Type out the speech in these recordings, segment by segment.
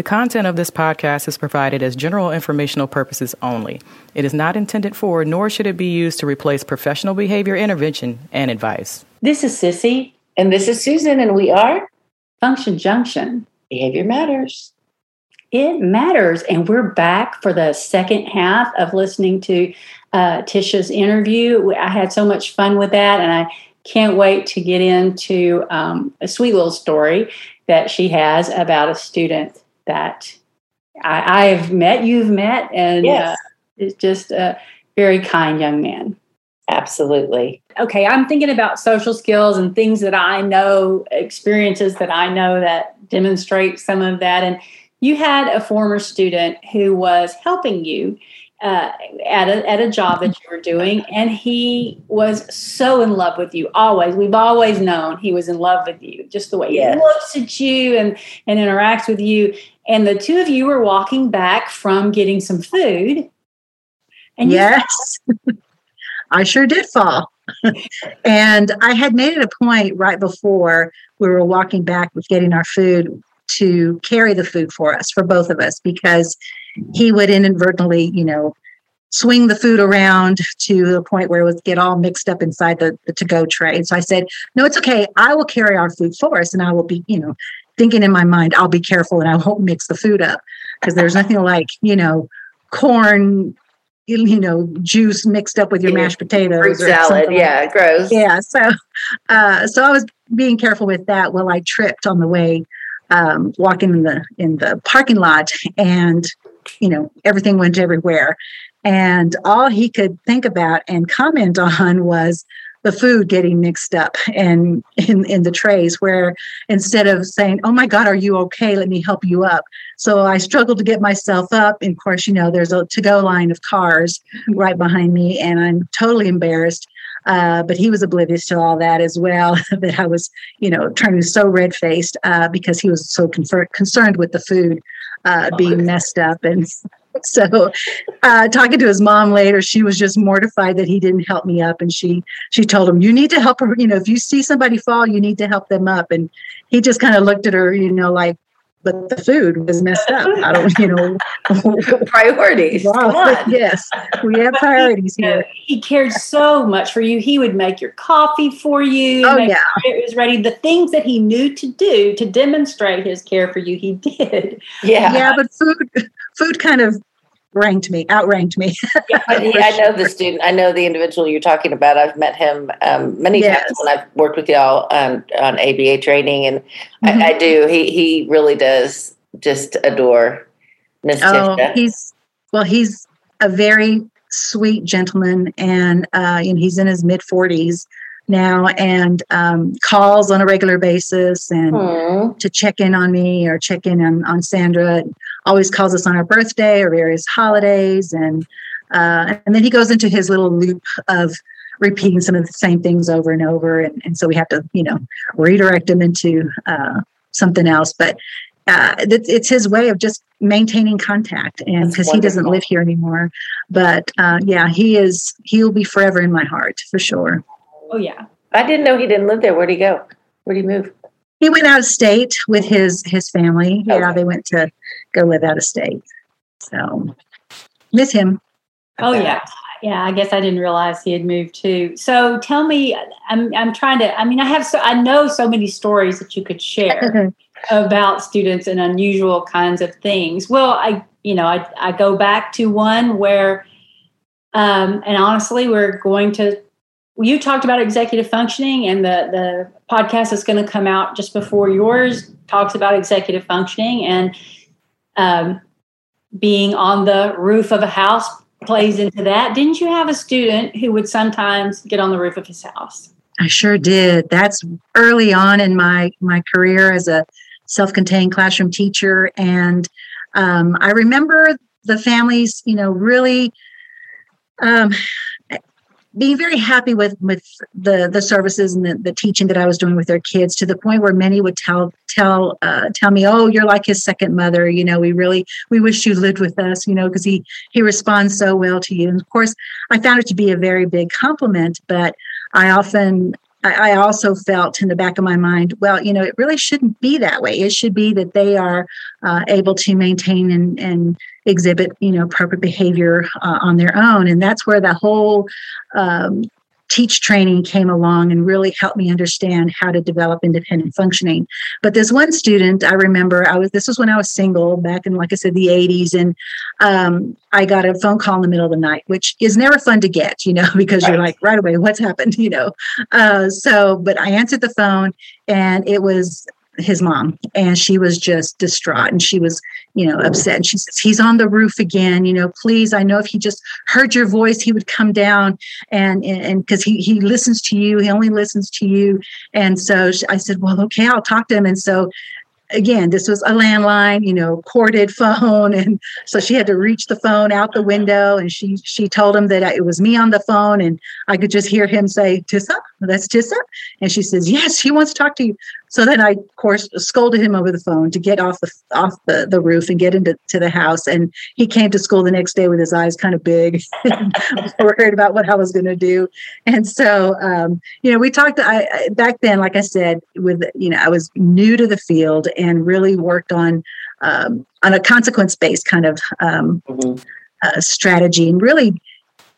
The content of this podcast is provided as general informational purposes only. It is not intended for, nor should it be used to replace professional behavior intervention and advice. This is Sissy. And this is Susan, and we are Function Junction. Behavior Matters. It matters. And we're back for the second half of listening to uh, Tisha's interview. I had so much fun with that, and I can't wait to get into um, a sweet little story that she has about a student that I, have met, you've met, and yes. uh, it's just a very kind young man. Absolutely. Okay, I'm thinking about social skills and things that I know, experiences that I know that demonstrate some of that. And you had a former student who was helping you uh, at a at a job that you were doing, and he was so in love with you. Always, we've always known he was in love with you. Just the way Yes. he looks at you and and interacts with you. And the two of you were walking back from getting some food, and you yes, I sure did fall. and I had made it a point right before we were walking back with getting our food to carry the food for us, for both of us, because he would inadvertently, you know, swing the food around to the point where it would get all mixed up inside the, the to-go tray. So I said, no, it's okay. I will carry our food for us and I will be, you know, thinking in my mind, I'll be careful and I won't mix the food up because there's nothing like, you know, corn, you know, juice mixed up with your mashed potatoes. Fruit salad. like Yeah, gross. yeah so uh so i was being careful with that while i tripped on the way um walking in the in the parking lot and you know everything went everywhere. And all he could think about and comment on was the food getting mixed up and in in the trays where instead of saying oh my god are you okay? Let me help you up. So i struggled to get myself up. And of course you know there's a to-go line of cars right behind me and i'm totally embarrassed uh, but he was oblivious to all that as well. that I was, you know, turning so red faced uh, because he was so confer- concerned with the food uh, being messed up. And so, uh, talking to his mom later, she was just mortified that he didn't help me up, and she she told him, "You need to help her. You know, if you see somebody fall, you need to help them up." And he just kind of looked at her, you know, like. But the food was messed up. I don't, you know. Priorities. Wow. Yes, we have priorities know, here. he cared so much for you. He would make your coffee for you. Oh, yeah. sure It was ready. The things that he knew to do to demonstrate his care for you, he did. Yeah. yeah, but food food kind of ranked me, outranked me. He, I know the student. I know the individual you're talking about. I've met him um, many Yes. times when I've worked with y'all on on ABA training, and Mhm. I, I do. He he really does just adore Miss Oh, Tisha. he's well, he's a very sweet gentleman, and uh, and he's in his mid forties now, and um, calls on a regular basis, and Hmm. to check in on me or check in on, on Sandra. Always calls us on our birthday or various holidays, and uh, and then he goes into his little loop of repeating some of the same things over and over, and, and so we have to you know redirect him into uh, something else. But uh, it's, it's his way of just maintaining contact, and because he doesn't live here anymore. But uh, yeah, he is. He'll be forever in my heart for sure. Oh yeah. I didn't know he didn't live there. Where'd he go? Where'd he move? He went out of state with his his family. Yeah, they went to go live out of state. So miss him. Oh Okay. yeah. Yeah, I guess I didn't realize he had moved too. So tell me, I'm I'm trying to. I mean, I have so I know so many stories that you could share about students and unusual kinds of things. Well, I you know I I go back to one where, um, and honestly, we're going to. You talked about executive functioning, and the the podcast is going to come out just before yours talks about executive functioning and um, being on the roof of a house plays into that. Didn't you have a student who would sometimes get on the roof of his house? I sure did. That's early on in my my career as a self-contained classroom teacher, and um, I remember the families, you know, really um, being very happy with with the the services and the, the teaching that I was doing with their kids to the point where many would tell tell uh, tell me, "Oh, you're like his second mother." You know, we really we wish you lived with us. You know, because he he responds so well to you. And of course, I found it to be a very big compliment. But I often I, I also felt in the back of my mind, well, you know, it really shouldn't be that way. It should be that they are uh, able to maintain and, and exhibit, you know, appropriate behavior uh, on their own. And that's where the whole um, teach training came along and really helped me understand how to develop independent functioning. But this one student, I remember, I was this was when I was single back in, like I said, the 80s, and um, I got a phone call in the middle of the night, which is never fun to get, you know, because right. you're like right away, what's happened, you know. Uh, so, but I answered the phone, and it was his mom and she was just distraught and she was you know upset and she says he's on the roof again you know please i know if he just heard your voice he would come down and and because he he listens to you he only listens to you and so i said well okay i'll talk to him and so again, this was a landline, you know, corded phone, and so she had to reach the phone out the window. And she she told him that it was me on the phone, and I could just hear him say, "Tissa, that's Tissa," and she says, "Yes, he wants to talk to you." So then I, of course, scolded him over the phone to get off the off the, the roof and get into to the house. And he came to school the next day with his eyes kind of big, worried about what I was going to do. And so, um, you know, we talked. I, I back then, like I said, with you know, I was new to the field and really worked on um, on a consequence based kind of um, mm-hmm. uh, strategy, and really,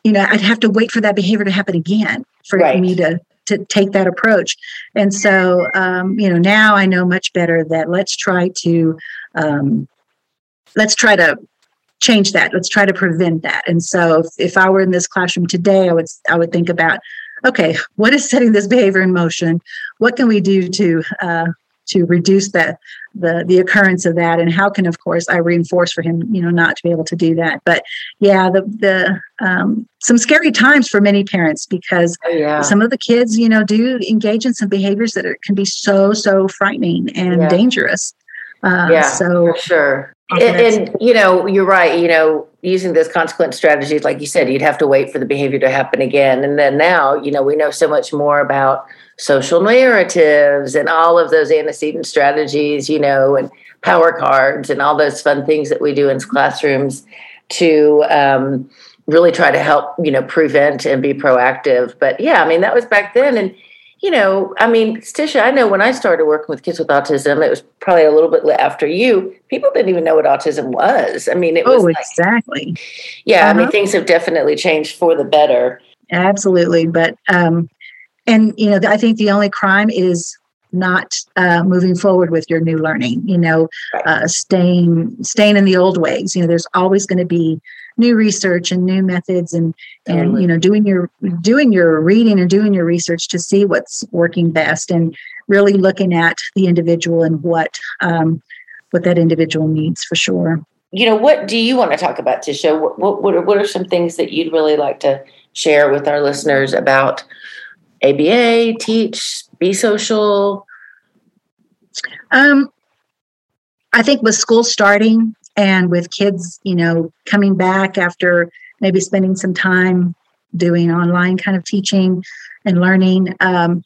you know, I'd have to wait for that behavior to happen again for right. me to to take that approach. And so, um, you know, now I know much better that let's try to um, let's try to change that. Let's try to prevent that. And so, if, if I were in this classroom today, I would I would think about, okay, what is setting this behavior in motion? What can we do to uh, to reduce that the the occurrence of that. And how can of course i reinforce for him you know not to be able to do that. But yeah the the um, some scary times for many parents because oh, yeah. some of the kids you know do engage in some behaviors that are, can be so so frightening and yeah. dangerous. Uh, yeah so sure. And, and, you know you're right you know using those consequence strategies like you said you'd have to wait for the behavior to happen again and then now you know we know so much more about social narratives and all of those antecedent strategies, you know, and power cards and all those fun things that we do in classrooms to um, really try to help, you know, prevent and be proactive. But yeah, I mean, that was back then. And, you know, I mean, Tisha, I know when I started working with kids with autism, it was probably a little bit after you. People didn't even know what autism was. I mean, it was oh, like, exactly. Yeah, uh-huh. I mean, uh-huh. things have definitely changed for the better. Absolutely, but um, and you know i think the only crime is not uh, moving forward with your new learning you know uh, staying staying in the old ways you know there's always going to be new research and new methods and totally. and you know doing your doing your reading and doing your research to see what's working best and really looking at the individual and what um, what that individual needs for sure you know what do you want to talk about tisha what what, what are some things that you'd really like to share with our listeners about ABA, teach, be social? Um, I think with school starting and with kids, you know, coming back after maybe spending some time doing online kind of teaching and learning, um,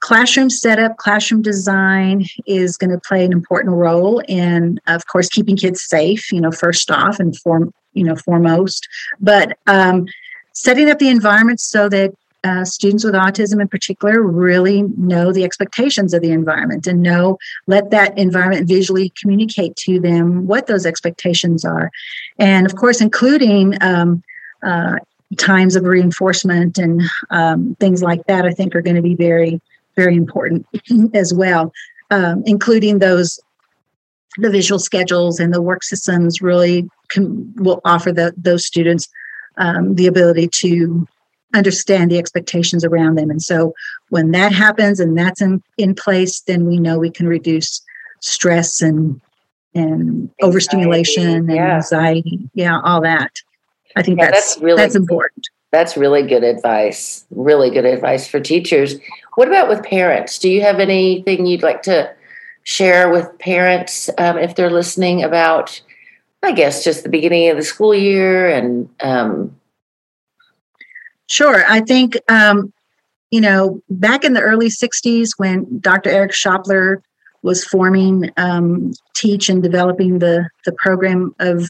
classroom setup, classroom design is going to play an important role in, of course, keeping kids safe. You know, first off and form, you know, foremost, but um, setting up the environment so that uh, students with autism in particular really know the expectations of the environment and know let that environment visually communicate to them what those expectations are. And of course including um, uh, times of reinforcement and um, things like that i think are going to be very very important as well um, including those the visual schedules and the work systems really can, will offer the, those students um, the ability to understand the expectations around them. And so when that happens and that's in, in place, then we know we can reduce stress and and anxiety, overstimulation and yeah. anxiety. Yeah, all that. I think yeah, that's, that's really that's important. That's really good advice. Really good advice for teachers. What about with parents? Do you have anything you'd like to share with parents um, if they're listening about, I guess, just the beginning of the school year and um, Sure. I think, um, you know, back in the early 60s when Dr. Eric Schopler was forming um, Teach and developing the, the program of,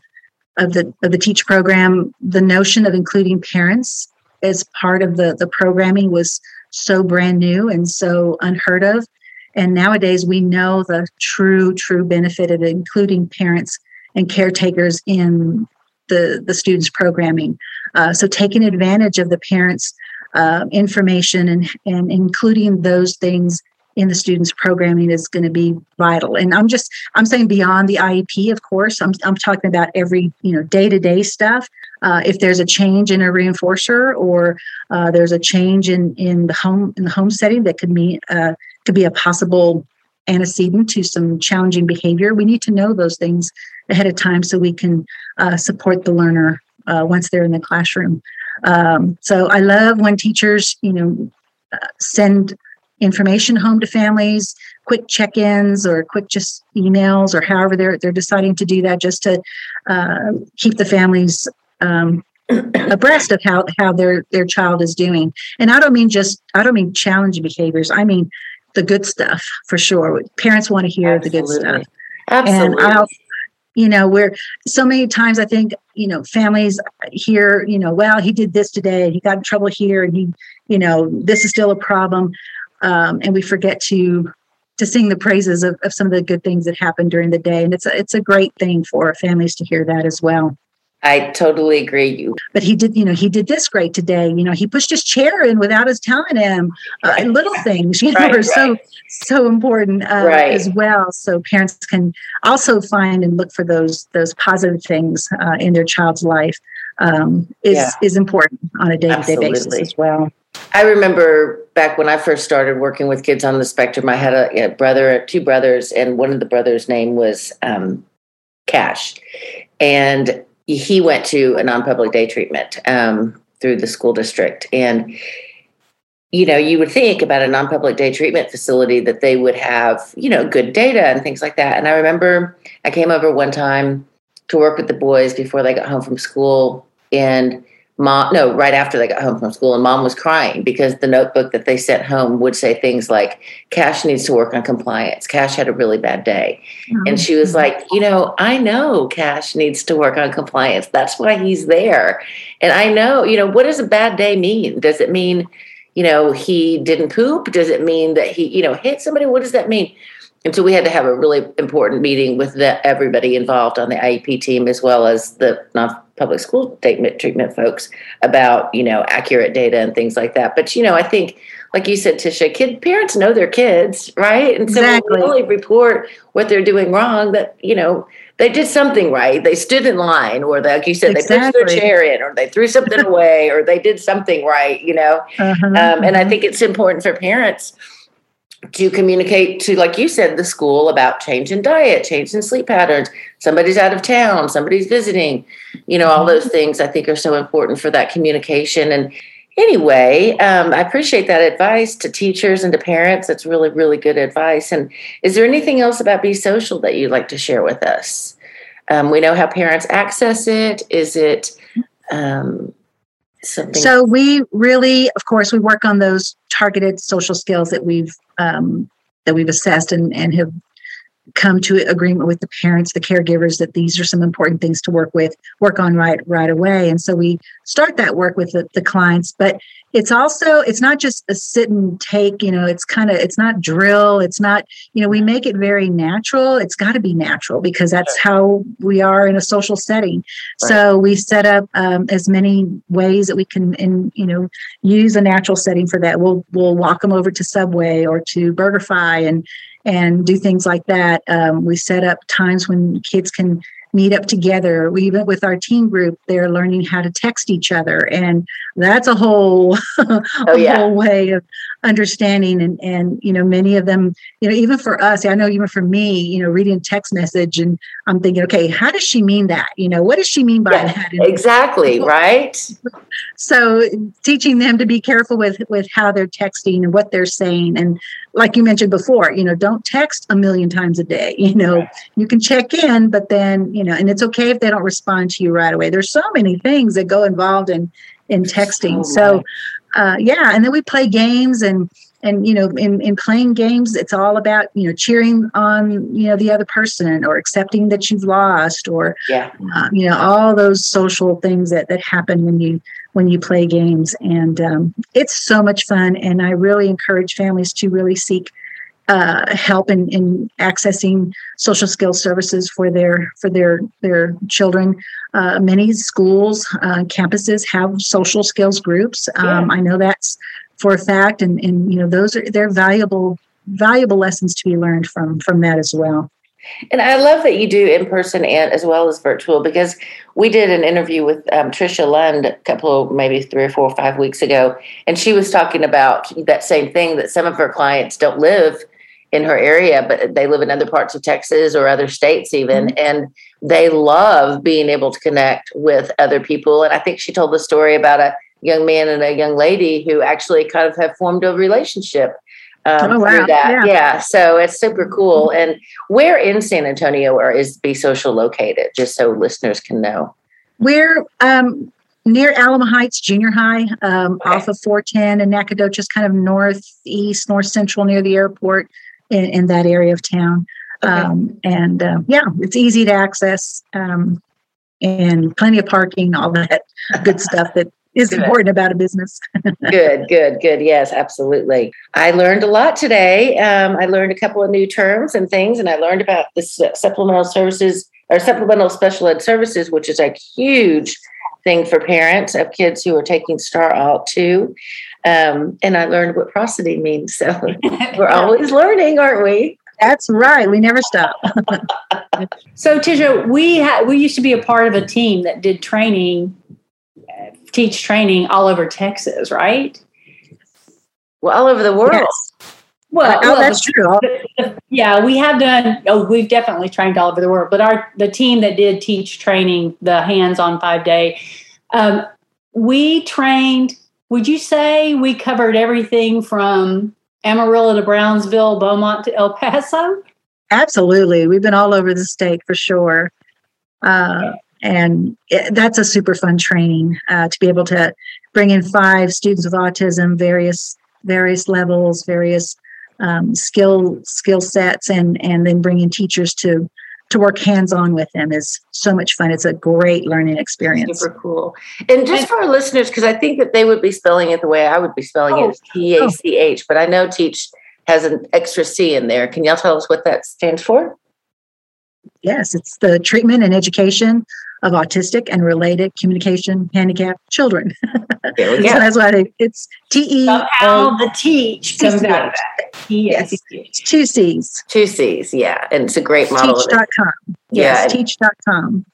of, the, of the Teach program, the notion of including parents as part of the, the programming was so brand new and so unheard of. And nowadays, we know the true, true benefit of including parents and caretakers in the, the students' programming. Uh, so, taking advantage of the parents' uh, information and, and including those things in the students programming is going to be vital. And i'm just i'm saying beyond the iep of course i'm, I'm talking about every you know day-to-day stuff. Uh, if there's a change in a reinforcer or uh, there's a change in in the home in the home setting that could mean uh, could be a possible antecedent to some challenging behavior we need to know those things ahead of time so we can uh, support the learner uh, once they're in the classroom um, so i love when teachers you know uh, send information home to families, quick check-ins or quick just emails or however they're they're deciding to do that just to uh, keep the families um, abreast of how how their their child is doing. And I don't mean just I don't mean challenging behaviors. I mean the good stuff for sure. Parents want to hear Absolutely. the good stuff. Absolutely. And I'll, you know, where so many times I think, you know, families hear, you know, well, he did this today, he got in trouble here, and he, you know, this is still a problem. Um, and we forget to to sing the praises of, of some of the good things that happen during the day. And it's a, it's a great thing for families to hear that as well I totally agree. You, but he did. You know, he did this great today. You know, he pushed his chair in without us telling him. Uh. Little things, you know, right, are right. so so important uh, as well. So parents can also find and look for those those positive things uh, in their child's life. Um, is yeah. is important on a day to day basis as well. I remember back when I first started working with kids on the spectrum, I had a, a brother, two brothers, and one of the brothers' name was um, Cash. And he went to a non public day treatment um, through the school district. And, you know, you would think about a non public day treatment facility that they would have, you know, good data and things like that. And I remember I came over one time to work with the boys before they got home from school. And mom no right after they got home from school and mom was crying because the notebook that they sent home would say things like cash needs to work on compliance. Cash had a really bad day. Mm-hmm. and she was like you know i know cash needs to work on compliance. That's why he's there. And i know you know what does a bad day mean? Does it mean you know he didn't poop? Does it mean that he you know hit somebody? What does that mean? And so we had to have a really important meeting with the, everybody involved on the IEP team as well as the non-public school statement treatment folks about you know accurate data and things like that. But you know, I think, like you said, Tisha, kid parents know their kids, right? And so exactly. we only report what they're doing wrong. That you know they did something right. They stood in line, or they, like you said, exactly. they pushed their chair in, or they threw something away, or they did something right. You know, uh-huh, um, uh-huh. and I think it's important for parents to communicate to, like you said, the school about change in diet, change in sleep patterns. Somebody's out of town, somebody's visiting, you know, all those things I think are so important for that communication. And anyway, um, I appreciate that advice to teachers and to parents. It's really, really good advice. And is there anything else about Be Social that you'd like to share with us? Um, we know how parents access it. Is it um, something? So we really, of course, we work on those targeted social skills that we've um, that we've assessed and, and have come to agreement with the parents the caregivers that these are some important things to work with work on right right away and so we start that work with the, the clients but it's also it's not just a sit and take you know it's kind of it's not drill it's not you know we make it very natural it's got to be natural because that's how we are in a social setting right. so we set up um, as many ways that we can in you know use a natural setting for that we'll we'll walk them over to subway or to burgerfi and and do things like that. Um, we set up times when kids can meet up together. We even with our teen group, they're learning how to text each other, and that's a whole a oh, yeah. whole way of understanding. And and you know, many of them, you know, even for us, I know even for me, you know, reading a text message, and I'm thinking, okay, how does she mean that? You know, what does she mean by yeah, that? And exactly, right. So teaching them to be careful with with how they're texting and what they're saying, and like you mentioned before, you know, don't text a million times a day. You know, right. you can check in, but then, you know, and it's okay if they don't respond to you right away. There's so many things that go involved in in texting. So, uh, yeah, and then we play games and and you know in, in playing games it's all about you know cheering on you know the other person or accepting that you've lost or yeah uh, you know all those social things that that happen when you when you play games. And um, it's so much fun. And I really encourage families to really seek uh, help in, in accessing social skills services for their for their their children. Uh, many schools, uh, campuses have social skills groups. Um, yeah. I know that's for a fact, and and you know those are they're valuable valuable lessons to be learned from from that as well. And I love that you do in person and as well as virtual because we did an interview with um, Trisha Lund a couple of maybe three or four or five weeks ago, and she was talking about that same thing that some of her clients don't live in her area, but they live in other parts of Texas or other states even, mm-hmm. and they love being able to connect with other people. And I think she told the story about a young man and a young lady who actually kind of have formed a relationship um, oh, wow. through that. Yeah. yeah. So it's super cool. And where in San Antonio or is Be Social located, just so listeners can know? We're um, near Alamo Heights Junior High, um, okay. off of 410 and Nacogdoches, kind of northeast, north central near the airport in, in that area of town. Okay. Um, and uh, yeah, it's easy to access um, and plenty of parking, all that good stuff that is good. important about a business. good, good, good. Yes, absolutely. I learned a lot today. Um, I learned a couple of new terms and things, and I learned about the supplemental services or supplemental special ed services, which is a huge thing for parents of kids who are taking STAAR Alt too. Um, and I learned what prosody means. So we're always learning, aren't we? That's right. We never stop. so Tisha, we had we used to be a part of a team that did training teach training all over Texas, right? Well, all over the world. Yes. Well, oh, well, that's true. Yeah, we have done. Oh, we've definitely trained all over the world. But our the team that did teach training, the hands-on five day, um, we trained. Would you say we covered everything from Amarillo to Brownsville, Beaumont to El Paso? Absolutely, we've been all over the state for sure. Uh, and it, that's a super fun training uh, to be able to bring in five students with autism various various levels various um, skill skill sets and and then bringing teachers to to work hands on with them is so much fun. It's a great learning experience. Super cool. And just for our listeners, because I think that they would be spelling it the way I would be spelling oh, it, T A C H, but I know Teach has an extra C in there. Can y'all tell us what that stands for? Yes, it's the treatment and education of autistic and related communication handicapped children. There we go. so that's why they, it's T E. How the teach comes out of that. Yes. Two C's. Two C's, yeah. And it's a great model. Teach.com. Yes, yeah. teach.com.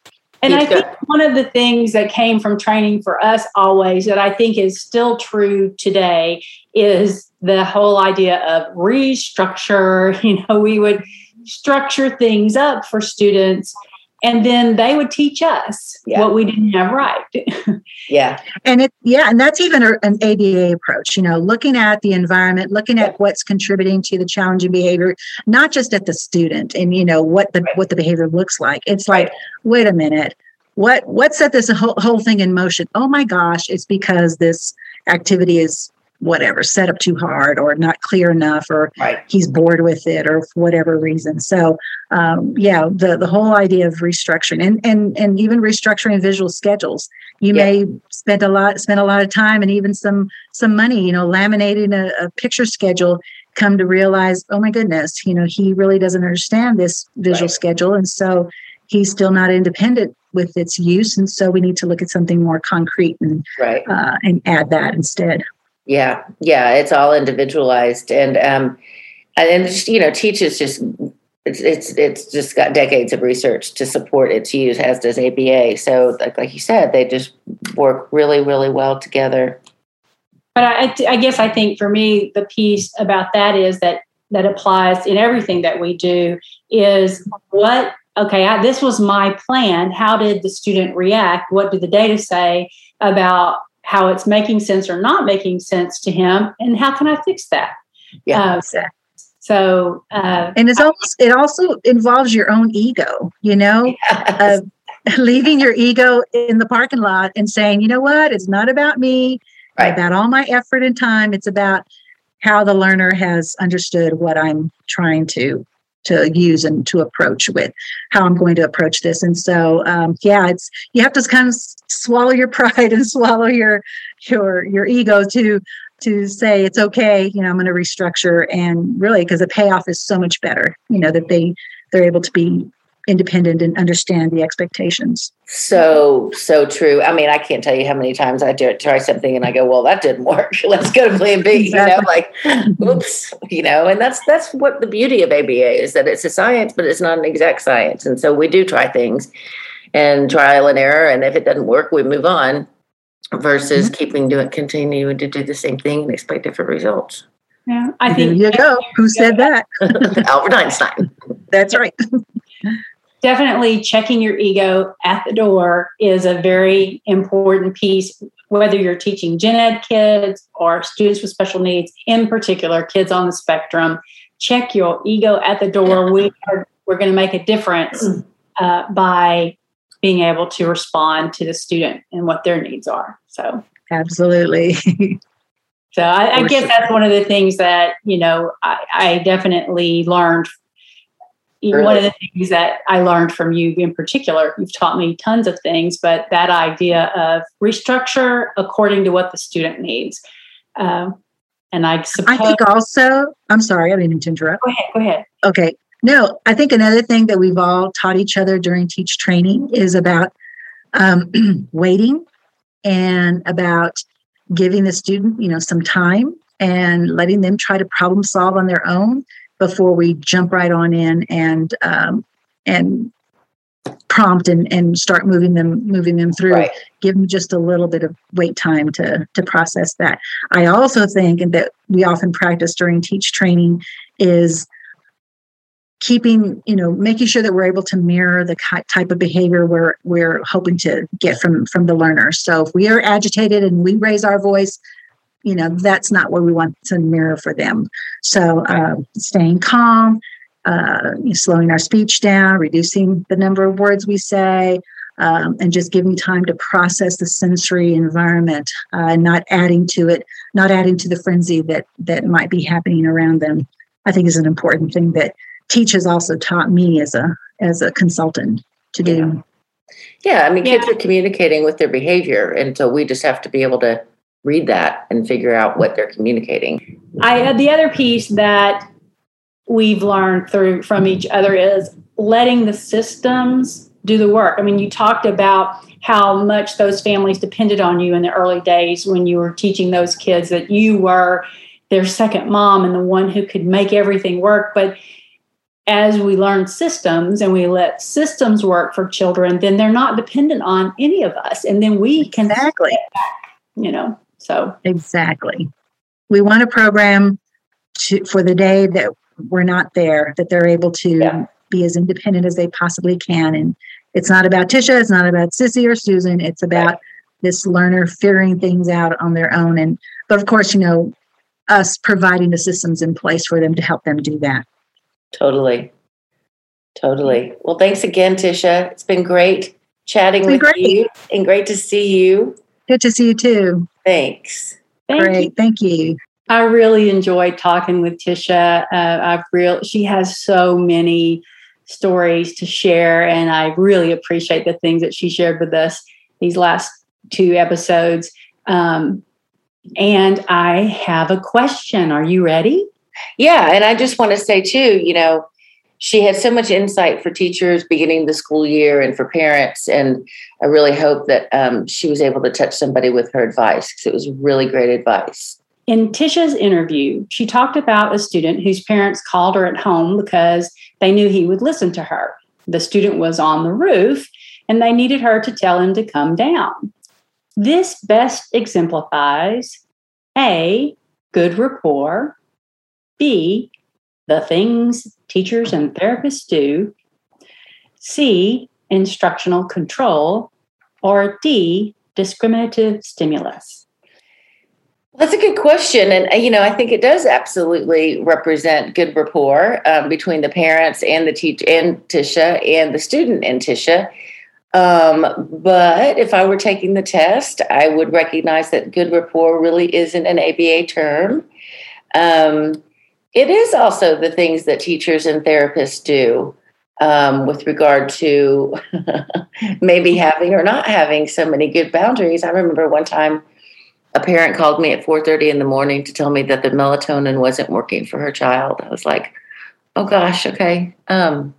And I think one of the things that came from training for us always that I think is still true today is the whole idea of restructure. You know, we would structure things up for students and then they would teach us yeah. what we didn't have right. yeah. And it, yeah, and that's even a, an ABA approach, you know, looking at the environment, looking at what's contributing to the challenging behavior, not just at the student and, you know, what the, right. what the behavior looks like. It's right. like, wait a minute, what, what set this whole, whole thing in motion? Oh my gosh, it's because this activity is whatever set up too hard or not clear enough or right. he's bored with it or for whatever reason so um, yeah the the whole idea of restructuring and and and even restructuring visual schedules you yeah. may spend a lot spend a lot of time and even some some money you know laminating a, a picture schedule come to realize oh my goodness you know he really doesn't understand this visual right. schedule and so he's still not independent with its use and so we need to look at something more concrete and right. uh, and add that instead yeah, yeah, it's all individualized, and um, and just you know, teaches just it's it's it's just got decades of research to support its use, as does ABA. So, like like you said, they just work really really well together. But I, I guess I think for me, the piece about that is that that applies in everything that we do is what okay I, this was my plan how did the student react what did the data say about how it's making sense or not making sense to him, and how can I fix that? Yeah. Uh, so, uh, and it's also it also involves your own ego. You know, yes. uh, leaving your ego in the parking lot and saying, you know what, it's not about me, right. about all my effort and time. It's about how the learner has understood what I'm trying to to use and to approach with how I'm going to approach this. And so, um, yeah, it's you have to kind of swallow your pride and swallow your your your ego to to say it's okay. You know, I'm going to restructure and really because the payoff is so much better. You know that they they're able to be independent and understand the expectations. So, so true. I mean, I can't tell you how many times I do try something and I go, well, that didn't work. Let's go to plan B, exactly. you know, like, oops, you know, and that's, that's what the beauty of ABA is that it's a science, but it's not an exact science. And so we do try things and trial and error. And if it doesn't work, we move on versus mm-hmm. keeping doing, continuing to do the same thing and expect different results. Yeah, I think there you go. Who said that? Albert Einstein. That's right definitely checking your ego at the door is a very important piece whether you're teaching gen ed kids or students with special needs in particular kids on the spectrum. Check your ego at the door. We are we're going to make a difference uh, by being able to respond to the student and what their needs are so. Absolutely. So I, I guess that's one of the things that you know I, I definitely learned Really? One of the things that I learned from you in particular, you've taught me tons of things, but that idea of restructure according to what the student needs. Um, and I suppose. I think also, I'm sorry, I didn't mean to interrupt. Go ahead, go ahead. Okay. No, I think another thing that we've all taught each other during teach training is about um, waiting and about giving the student, you know, some time and letting them try to problem solve on their own before we jump right on in and um, and prompt and, and start moving them moving them through. Right. give them just a little bit of wait time to to process that. I also think and that we often practice during teach training is keeping you know making sure that we're able to mirror the type of behavior we're we're hoping to get from from the learner. So if we are agitated and we raise our voice you know that's not what we want to mirror for them. So uh, staying calm uh, slowing our speech down reducing the number of words we say um, and just giving time to process the sensory environment uh, not adding to it not adding to the frenzy that that might be happening around them i think is an important thing that teach has also taught me as a as a consultant to do. Yeah. Yeah, I mean, kids are communicating with their behavior, and so we just have to be able to read that and figure out what they're communicating. I uh, the other piece that we've learned through from each other is letting the systems do the work. I mean, you talked about how much those families depended on you in the early days when you were teaching those kids that you were their second mom and the one who could make everything work, but as we learn systems and we let systems work for children, then they're not dependent on any of us. And then we can exactly, you know. So exactly, we want a program to, for the day that we're not there, that they're able to yeah. be as independent as they possibly can. And it's not about Tisha, it's not about Sissy or Susan. It's about this learner figuring things out on their own. And but of course, you know, us providing the systems in place for them to help them do that. Totally. Totally. Well, thanks again, Tisha. It's been great chatting with great. you and great to see you. Good to see you too. Thanks. Thank Great. You. Thank you. I really enjoyed talking with Tisha. Uh, I've real she has so many stories to share, and I really appreciate the things that she shared with us these last two episodes. Um, and I have a question. Are you ready? Yeah, and I just want to say too, you know, she had so much insight for teachers beginning the school year and for parents. And I really hope that um, she was able to touch somebody with her advice because it was really great advice. In Tisha's interview, she talked about a student whose parents called her at home because they knew he would listen to her. The student was on the roof and they needed her to tell him to come down. This best exemplifies A, good rapport, B, the things teachers and therapists do, C, instructional control, or D, discriminative stimulus? That's a good question. And, uh, you know, I think it does absolutely represent good rapport um, between the parents and the teacher and Tisha and the student and Tisha. Um, but if I were taking the test, I would recognize that good rapport really isn't an ABA term. Um, it is also the things that teachers and therapists do um, with regard to maybe having or not having so many good boundaries. I remember one time a parent called me at 4.30 in the morning to tell me that the melatonin wasn't working for her child. I was like, oh gosh, okay. Um,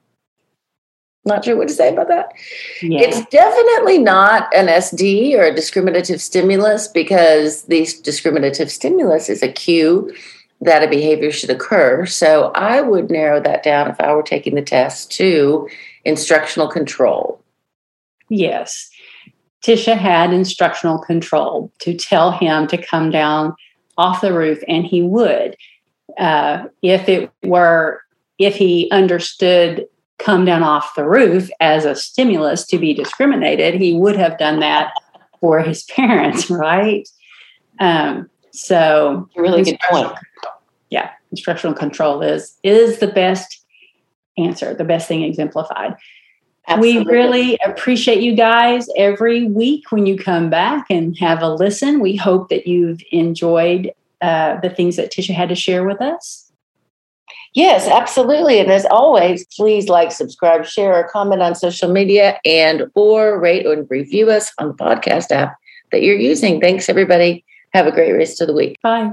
not sure what to say about that. Yeah. It's definitely not an SD or a discriminative stimulus because the discriminative stimulus is a cue that a behavior should occur. So I would narrow that down if I were taking the test to instructional control. Yes. Tisha had instructional control to tell him to come down off the roof, and he would. Uh, if it were, if he understood come down off the roof as a stimulus to be discriminated, he would have done that for his parents, right? Um, so, really good point. Yeah, instructional control is is the best answer, the best thing exemplified. Absolutely. We really appreciate you guys every week when you come back and have a listen. We hope that you've enjoyed uh, the things that Tisha had to share with us. Yes, absolutely. And as always, please like, subscribe, share, or comment on social media and or rate and review us on the podcast app that you're using. Thanks, everybody. Have a great rest of the week. Bye.